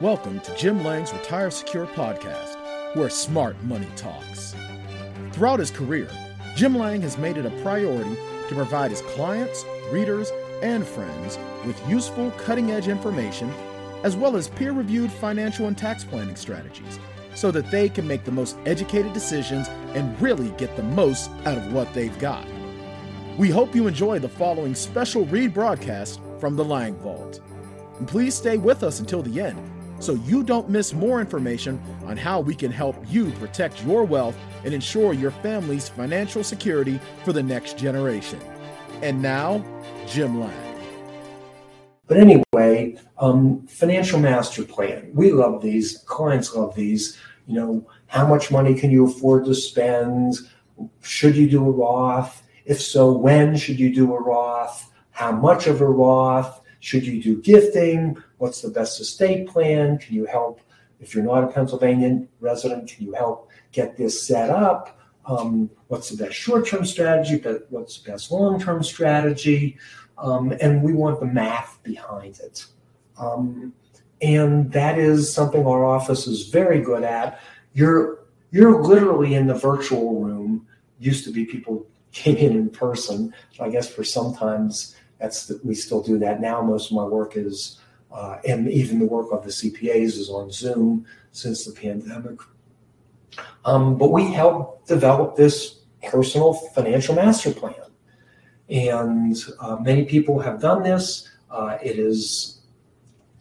Welcome to Jim Lange's Retire Secure podcast, where smart money talks. Throughout his career, Jim Lange has made it a priority to provide his clients, readers, and friends with useful cutting edge information, as well as peer reviewed financial and tax planning strategies, so that they can make the most educated decisions and really get the most out of what they've got. We hope you enjoy the following special read broadcast from the Lange Vault. And please stay with us until the end so you don't miss more information on how we can help you protect your wealth and ensure your family's financial security for the next generation. And now, Jim Lange. But anyway, um, financial master plan. We love these. Clients love these. You know, how much money can you afford to spend? Should you do a Roth? If so, when should you do a Roth? How much of a Roth? Should you do gifting? What's the best estate plan? Can you help? If you're not a Pennsylvania resident, can you help get this set up? Um, what's the best short term strategy? What's the best long term strategy? Um, and we want the math behind it. Um, and that is something our office is very good at. You're you're literally in the virtual room. Used to be people came in in person. I guess for sometimes that's the, we still do that now. Most of my work is, uh, and even the work of the CPAs is on Zoom since the pandemic. Um, but we help develop this personal financial master plan, and uh, many people have done this. Uh, it is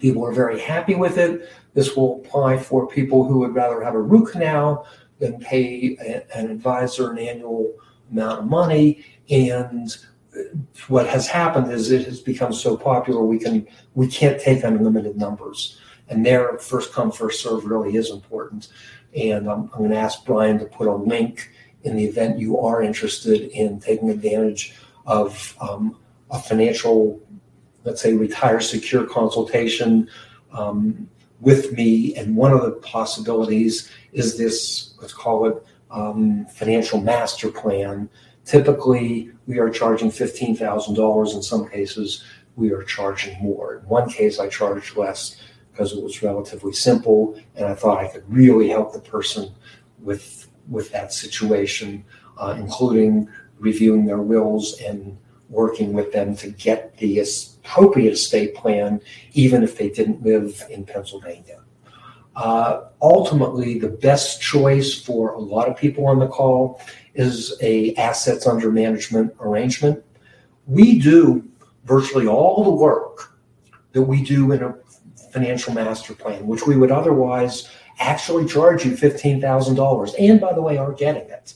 people are very happy with it. This will apply for people who would rather have a root canal than pay a, an advisor an annual amount of money and what has happened is it has become so popular we can we can't take unlimited numbers. And their first come first serve really is important. And I'm, I'm going to ask brian to put a link in the event you are interested in taking advantage of um, a financial let's say retire secure consultation um, with me. And one of the possibilities is this let's call it um, financial master plan Typically, we are charging $15,000. In some cases, we are charging more. In one case, I charged less because it was relatively simple and I thought I could really help the person with, with that situation, uh, including reviewing their wills and working with them to get the appropriate estate plan, even if they didn't live in Pennsylvania. Uh, ultimately, the best choice for a lot of people on the call is a assets under management arrangement. We do virtually all the work that we do in a financial master plan, which we would otherwise actually charge you $15,000. And by the way, are getting it.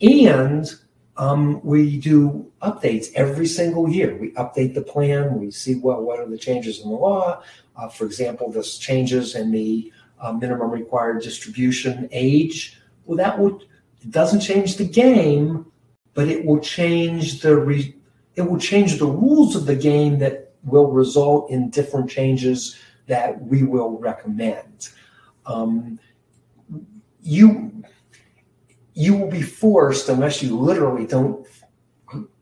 And um, we do updates every single year. We update the plan. We see well what are the changes in the law. Uh, for example, this changes in the uh, minimum required distribution age. Well, that would it doesn't change the game, but it will change the re, it will change the rules of the game that will result in different changes that we will recommend. Um, you you will be forced unless you literally don't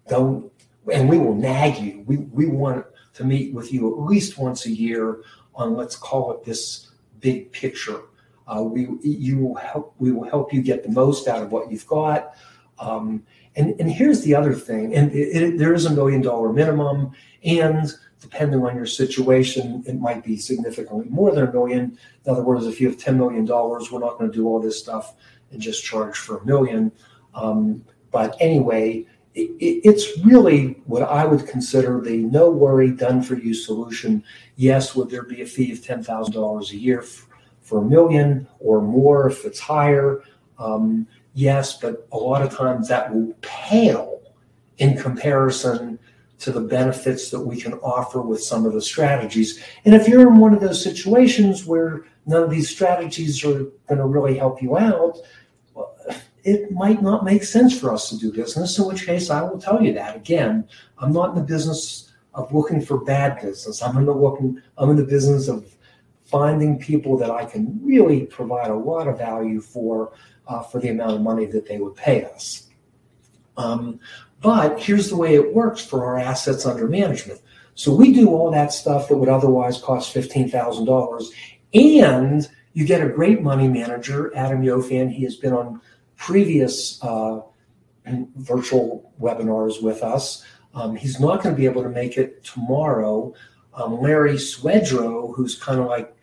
don't and we will nag you. We we want to meet with you at least once a year on let's call it this big picture uh, we you will help we will help you get the most out of what you've got. Um, and and here's the other thing, and it, it, there is a million dollar minimum, and depending on your situation, it might be significantly more than a million. In other words, if you have ten million dollars, we're not going to do all this stuff and just charge for a million. Um, but anyway, it, it's really what I would consider the no worry, done for you solution. Yes, would there be a fee of ten thousand dollars a year? for a million or more if it's higher. Um, yes, but a lot of times that will pale in comparison to the benefits that we can offer with some of the strategies. And if you're in one of those situations where none of these strategies are going to really help you out, it might not make sense for us to do business, in which case I will tell you that. Again, I'm not in the business of looking for bad business. I'm in the looking, I'm in the business of finding people that I can really provide a lot of value for uh, for the amount of money that they would pay us. Um, but here's the way it works for our assets under management. So we do all that stuff that would otherwise cost $15,000. And you get a great money manager, Adam Yofan. He has been on previous uh, virtual webinars with us. Um, he's not going to be able to make it tomorrow. Um, Larry Swedroe, who's kind of like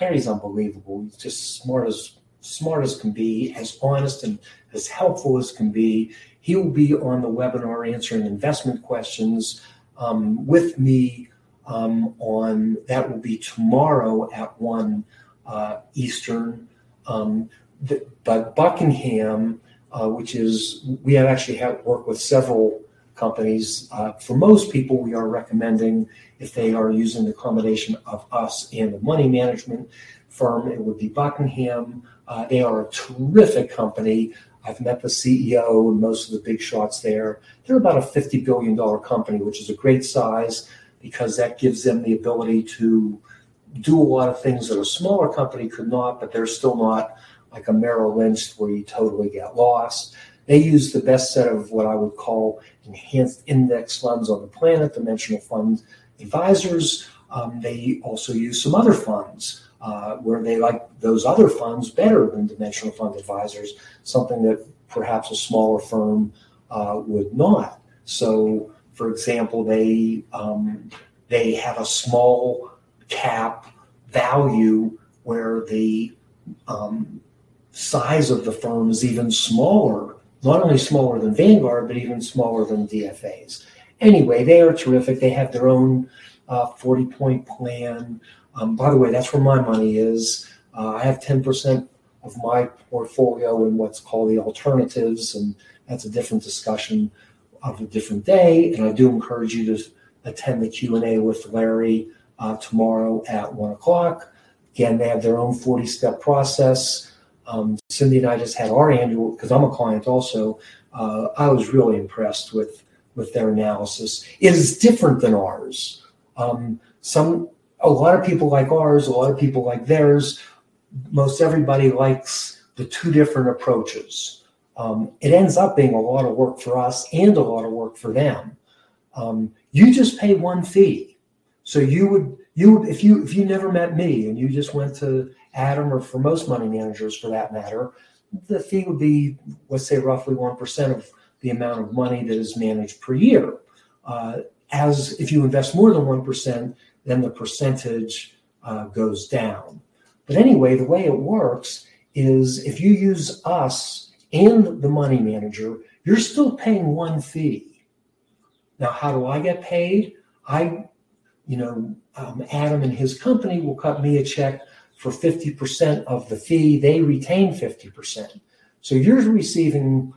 Larry's unbelievable. He's just smart as smart as can be, as honest and as helpful as can be. He will be on the webinar answering investment questions um, with me um, on that will be tomorrow at one uh, Eastern. Um, the, but Buckingham, uh, which is we have actually had worked with several companies. Uh, for most people, we are recommending if they are using the combination of us and the money management firm, it would be Buckingham. Uh, they are a terrific company. I've met the CEO and most of the big shots there. They're about a $50 billion company, which is a great size because that gives them the ability to do a lot of things that a smaller company could not, but they're still not like a Merrill Lynch where you totally get lost. They use the best set of what I would call enhanced index funds on the planet, dimensional fund advisors. Um, they also use some other funds uh, where they like those other funds better than dimensional fund advisors, something that perhaps a smaller firm uh, would not. So, for example, they um, they have a small cap value where the um, size of the firm is even smaller, not only smaller than Vanguard, but even smaller than DFAs. Anyway, they are terrific. They have their own uh, 40 point plan. Um, by the way, that's where my money is. Uh, I have 10% of my portfolio in what's called the alternatives, and that's a different discussion of a different day. And I do encourage you to attend the Q&A with Larry uh, tomorrow at 1 o'clock. Again, they have their own 40-step process. Um, Cindy and I just had our annual, because I'm a client also, uh, I was really impressed with, with their analysis. It is different than ours. Um, some a lot of people like ours, a lot of people like theirs. Most everybody likes the two different approaches. Um, it ends up being a lot of work for us and a lot of work for them. Um, you just pay one fee, so you would you would if you if you never met me and you just went to Adam or for most money managers for that matter, the fee would be let's say roughly one percent of the amount of money that is managed per year. Uh, as if you invest more than one percent, then the percentage uh, goes down. But anyway, the way it works is if you use us and the money manager, you're still paying one fee. Now, how do I get paid? I, you know, um, Adam and his company will cut me a check for 50% of the fee. They retain 50%. So you're receiving,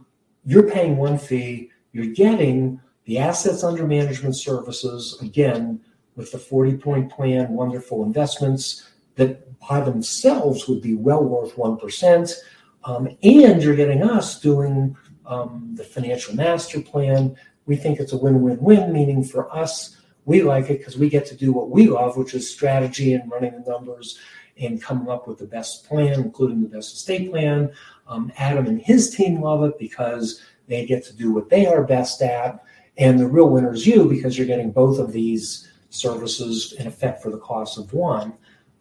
you're paying one fee, you're getting the assets under management services, again, with the 40 point plan, wonderful investments that by themselves would be well worth 1%. Um, and you're getting us doing um, the financial master plan. We think it's a win win win, meaning for us, we like it because we get to do what we love, which is strategy and running the numbers and coming up with the best plan, including the best estate plan. Um, Adam and his team love it because they get to do what they are best at. And the real winner is you because you're getting both of these services in effect for the cost of one.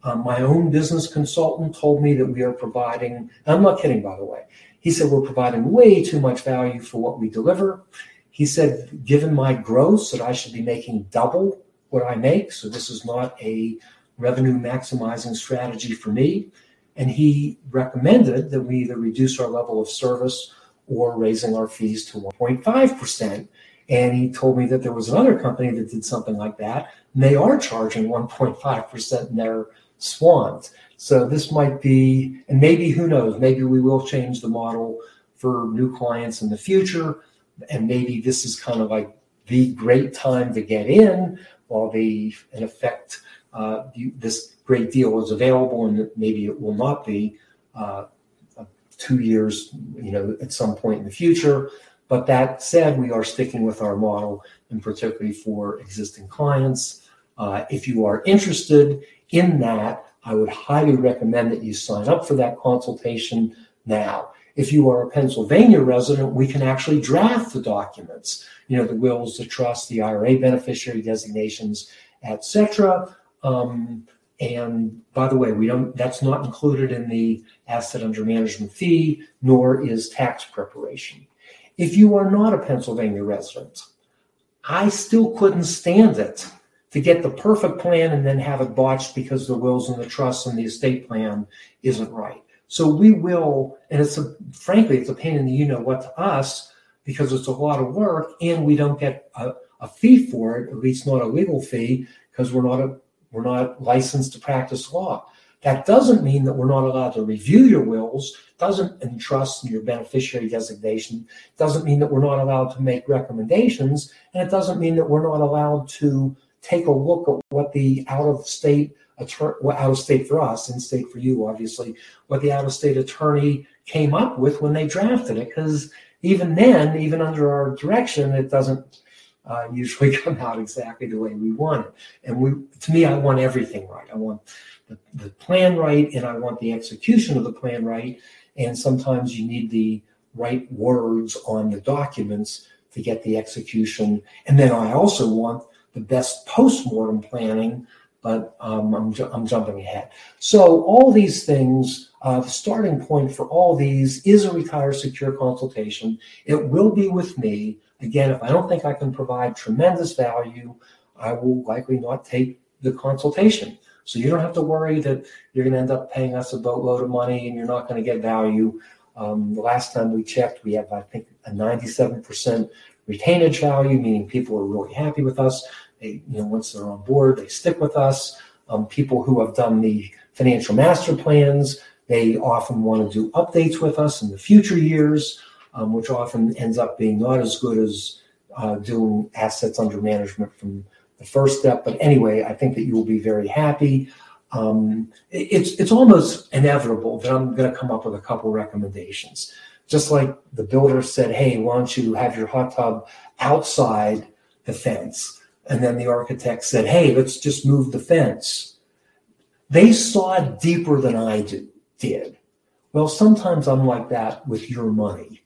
Um, my own business consultant told me that we are providing, I'm not kidding, by the way. He said we're providing way too much value for what we deliver. He said, given my gross, that I should be making double what I make. So this is not a revenue maximizing strategy for me. And he recommended that we either reduce our level of service or raising our fees to 1.5%. And he told me that there was another company that did something like that. And they are charging 1.5% in their swans. So this might be, and maybe who knows, maybe we will change the model for new clients in the future. And maybe this is kind of like the great time to get in while the, in effect, uh, this great deal is available and maybe it will not be uh, two years, you know, at some point in the future. But that said, we are sticking with our model, and particularly for existing clients. Uh, if you are interested in that, I would highly recommend that you sign up for that consultation now. If you are a Pennsylvania resident, we can actually draft the documents, you know, the wills, the trust, the IRA beneficiary designations, etc. Um, and by the way, we don't. That's not included in the asset under management fee, nor is tax preparation. If you are not a Pennsylvania resident, I still couldn't stand it to get the perfect plan and then have it botched because the wills and the trusts and the estate plan isn't right. So we will, and it's a, frankly, it's a pain in the you know what to us because it's a lot of work and we don't get a, a fee for it, at least not a legal fee, because we're not a, we're not licensed to practice law. That doesn't mean that we're not allowed to review your wills, doesn't entrust your beneficiary designation, doesn't mean that we're not allowed to make recommendations, and it doesn't mean that we're not allowed to take a look at what the out of state attorney, out of state for us, in state for you, obviously, what the out of state attorney came up with when they drafted it. Because even then, even under our direction, it doesn't uh, usually come out exactly the way we want it. And we, to me, I want everything right. I want the, the plan right, and I want the execution of the plan right. And sometimes you need the right words on the documents to get the execution. And then I also want the best post-mortem planning, but um, I'm, ju- I'm jumping ahead. So all these things, uh, the starting point for all these is a retire secure consultation. It will be with me. Again, if I don't think I can provide tremendous value, I will likely not take the consultation. So you don't have to worry that you're going to end up paying us a boatload of money and you're not going to get value. Um, the last time we checked, we have, I think, a 97% retainage value, meaning people are really happy with us. They, you know, once they're on board, they stick with us. Um, people who have done the financial master plans, they often want to do updates with us in the future years, um, which often ends up being not as good as uh, doing assets under management from the first step. But anyway, I think that you will be very happy. Um, it's it's almost inevitable that I'm going to come up with a couple recommendations just like the builder said, hey, why don't you have your hot tub outside the fence? And then the architect said, hey, let's just move the fence. They saw it deeper than I did. Well, sometimes I'm like that with your money.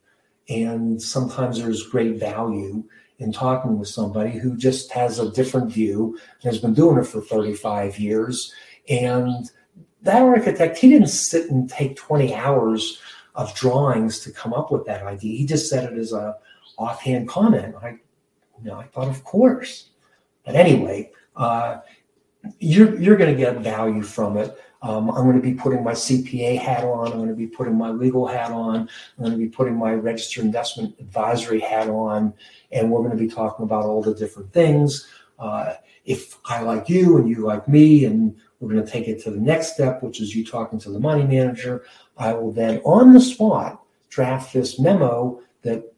And sometimes there's great value in talking with somebody who just has a different view and has been doing it for 35 years. And that architect, he didn't sit and take 20 hours of drawings to come up with that idea. He just said it as a offhand comment. I, you know, I thought, of course. But anyway, uh, you're you're going to get value from it. Um, I'm going to be putting my CPA hat on. I'm going to be putting my legal hat on. I'm going to be putting my registered investment advisory hat on, and we're going to be talking about all the different things. Uh, if I like you and you like me, and we're going to take it to the next step, which is you talking to the money manager. I will then, on the spot, draft this memo that,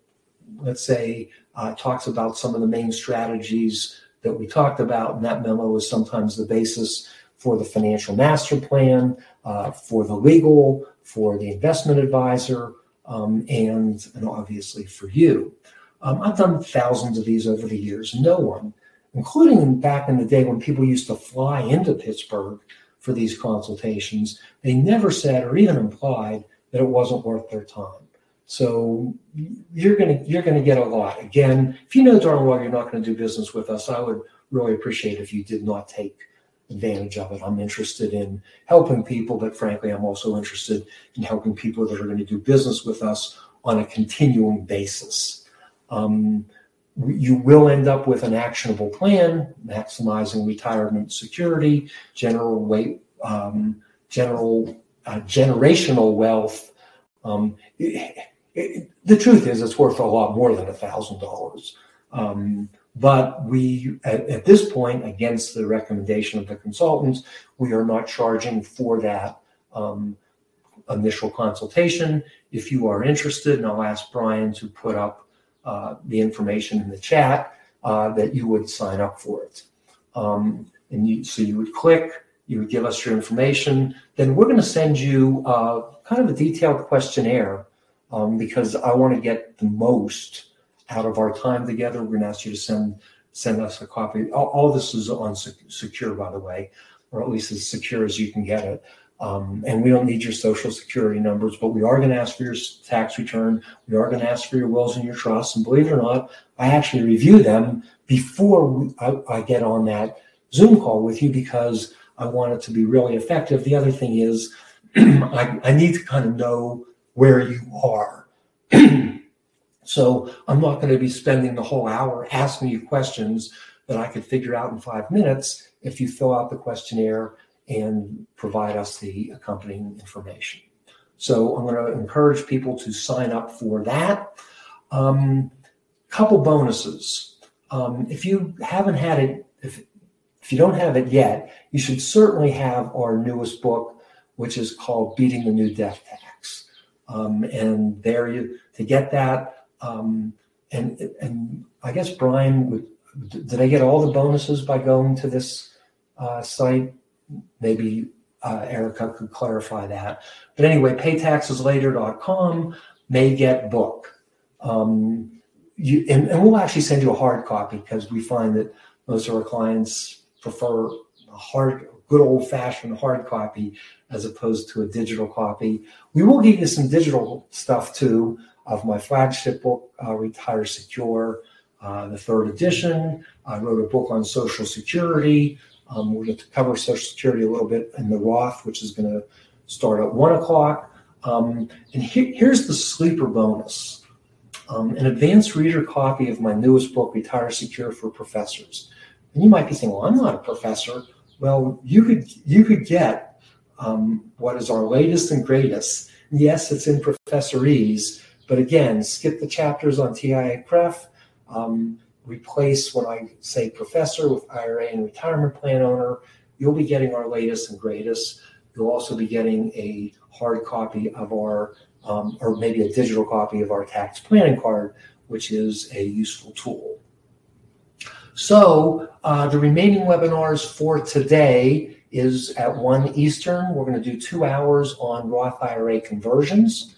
let's say, uh, talks about some of the main strategies that we talked about. And that memo is sometimes the basis for the financial master plan, uh, for the legal, for the investment advisor, um, and, and obviously for you. Um, I've done thousands of these over the years. No one, including back in the day when people used to fly into Pittsburgh for these consultations, they never said or even implied that it wasn't worth their time. So you're gonna you're gonna get a lot. Again, if you know darn well you're not to do business with us, I would really appreciate if you did not take advantage of it. I'm interested in helping people, but frankly, I'm also interested in helping people that are going to do business with us on a continuing basis. Um, you will end up with an actionable plan, maximizing retirement security, general weight, um, general uh, generational wealth. Um, it, it, the truth is, it's worth a lot more than a thousand dollars. Um, but we, at, at, this point, against the recommendation of the consultants, we are not charging for that um, initial consultation. If you are interested, and I'll ask Brian to put up uh, the information in the chat uh, that you would sign up for it. Um, and you, so you would click, you would give us your information. Then we're going to send you uh, kind of a detailed questionnaire um, because I want to get the most out of our time together. We're going to ask you to send send us a copy. All, all this is on secure, by the way, or at least as secure as you can get it. Um, and we don't need your social security numbers, but we are going to ask for your tax return. We are going to ask for your wills and your trusts. And believe it or not, I actually review them before I, I get on that Zoom call with you because I want it to be really effective. The other thing is, I, I need to kind of know where you are. so I'm not going to be spending the whole hour asking you questions that I could figure out in five minutes if you fill out the questionnaire and provide us the accompanying information. So I'm going to encourage people to sign up for that. Um, couple bonuses. Um, if you haven't had it, if, if you don't have it yet, you should certainly have our newest book, which is called Beating the New Death Tax. Um, and there you to get that. Um, and and I guess Brian would did I get all the bonuses by going to this uh, site? Maybe uh, Erica could clarify that. But anyway, paytaxeslater.com may get book. Um, you, and, and, we'll actually send you a hard copy because we find that most of our clients prefer a hard, good old fashioned hard copy as opposed to a digital copy. We will give you some digital stuff too of my flagship book, uh, Retire Secure, uh, the third edition. I wrote a book on Social Security. Um, we're going to cover Social Security a little bit in the Roth, which is going to start at one o'clock. Um, and he, here's the sleeper bonus um, an advanced reader copy of my newest book, Retire Secure for Professors. And you might be saying, well, I'm not a professor. Well, you could you could get um, what is our latest and greatest. Yes, it's in professorese, but again, skip the chapters on TIAA-CREF. Um, replace when I say professor with IRA and retirement plan owner. You'll be getting our latest and greatest. You'll also be getting a hard copy of our, um, or maybe a digital copy of our tax planning card, which is a useful tool. So uh, the remaining webinars for today is at 1 Eastern. We're going to do two hours on Roth IRA conversions.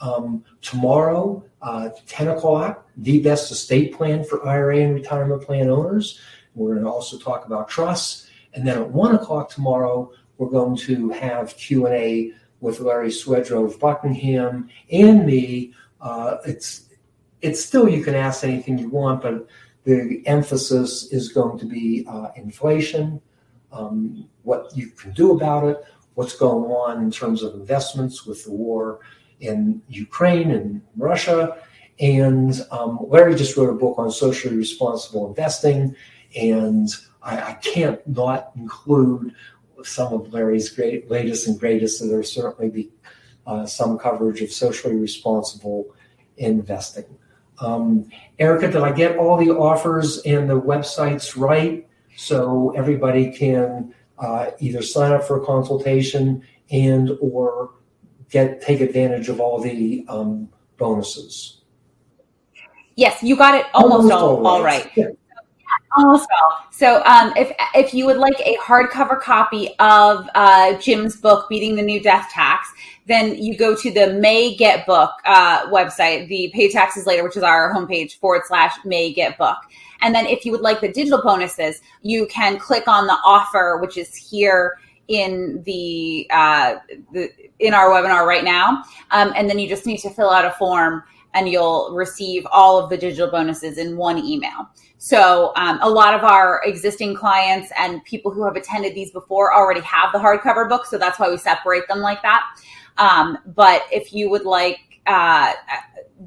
Um, tomorrow, uh, 10 o'clock, the best estate plan for IRA and retirement plan owners. We're going to also talk about trusts. And then at 1 o'clock tomorrow, we're going to have Q&A with Larry Swedroe of Buckingham and me. Uh, it's it's still you can ask anything you want, but the emphasis is going to be uh, inflation, um, what you can do about it, what's going on in terms of investments with the war in Ukraine and Russia. And um, Larry just wrote a book on socially responsible investing. And I, I can't not include some of Larry's great latest and greatest. So there'll certainly be uh, some coverage of socially responsible investing. Um, Erica, did I get all the offers and the websites right so everybody can uh, either sign up for a consultation and or get take advantage of all the um, bonuses. Yes, you got it almost, almost all, all right. right. Yeah. Almost all. So, um, if if you would like a hardcover copy of uh, Jim's book, "Beating the New Death Tax," then you go to the May Get Book uh, website, the Pay Taxes Later, which is our homepage forward slash May Get Book. And then, if you would like the digital bonuses, you can click on the offer, which is here in the, uh, the in our webinar right now, um, and then you just need to fill out a form, and you'll receive all of the digital bonuses in one email. So um, a lot of our existing clients and people who have attended these before already have the hardcover book, so that's why we separate them like that. Um, but if you would like uh,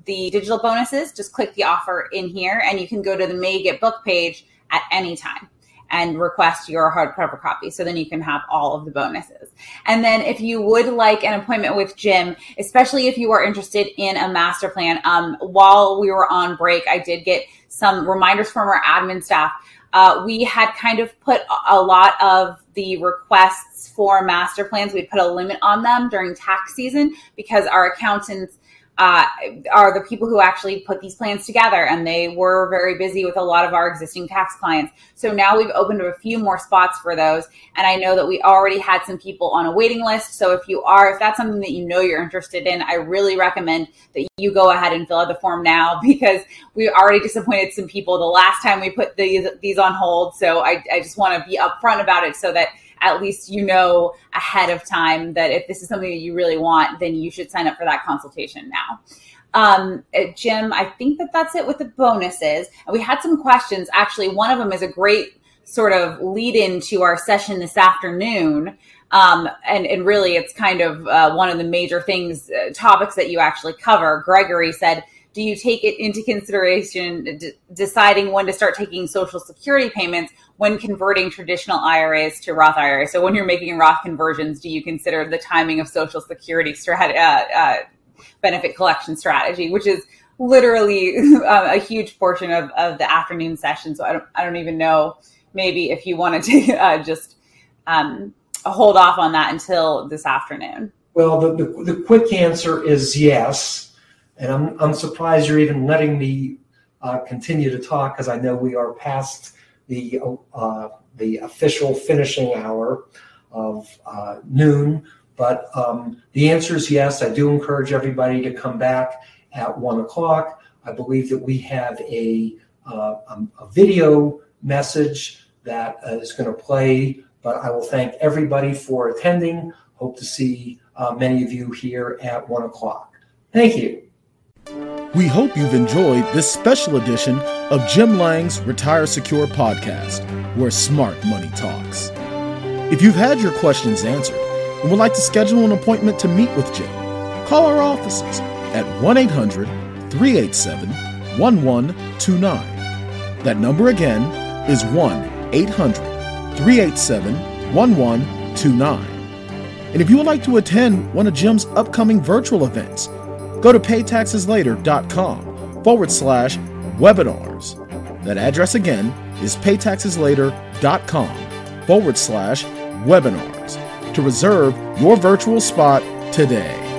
the digital bonuses, just click the offer in here, and you can go to the May Get Book page at any time and request your hardcover copy. So then you can have all of the bonuses. And then if you would like an appointment with Jim, especially if you are interested in a master plan, um, while we were on break, I did get some reminders from our admin staff. Uh, we had kind of put a lot of the requests for master plans, we put a limit on them during tax season because our accountants uh, are the people who actually put these plans together, and they were very busy with a lot of our existing tax clients. So now we've opened up a few more spots for those, and I know that we already had some people on a waiting list. So if you are, if that's something that you know you're interested in, I really recommend that you go ahead and fill out the form now because we already disappointed some people the last time we put these these on hold. So I, I just want to be upfront about it so that at least you know ahead of time that if this is something that you really want, then you should sign up for that consultation now. Um, uh, Jim, I think that that's it with the bonuses. And we had some questions. Actually, one of them is a great sort of lead into our session this afternoon. Um, and, and really, it's kind of uh, one of the major things, uh, topics that you actually cover. Gregory said, do you take it into consideration d- deciding when to start taking social security payments when converting traditional IRAs to Roth IRAs? So when you're making Roth conversions, do you consider the timing of social security strat- uh, uh, benefit collection strategy, which is literally uh, a huge portion of, of the afternoon session. So I don't, I don't even know maybe if you wanted to uh, just um, hold off on that until this afternoon. Well, the, the, the quick answer is yes. And I'm, I'm surprised you're even letting me uh, continue to talk because I know we are past the, uh, the official finishing hour of uh, noon. But um, the answer is yes. I do encourage everybody to come back at one o'clock. I believe that we have a, uh, um, a video message that is going to play. But I will thank everybody for attending. Hope to see uh, many of you here at one o'clock. Thank you. We hope you've enjoyed this special edition of Jim Lange's Retire Secure podcast, where smart money talks. If you've had your questions answered and would like to schedule an appointment to meet with Jim, call our offices at 1 800 387 1129. That number again is 1 800 387 1129. And if you would like to attend one of Jim's upcoming virtual events, go to paytaxeslater.com forward slash webinars. That address again is paytaxeslater.com forward slash webinars to reserve your virtual spot today.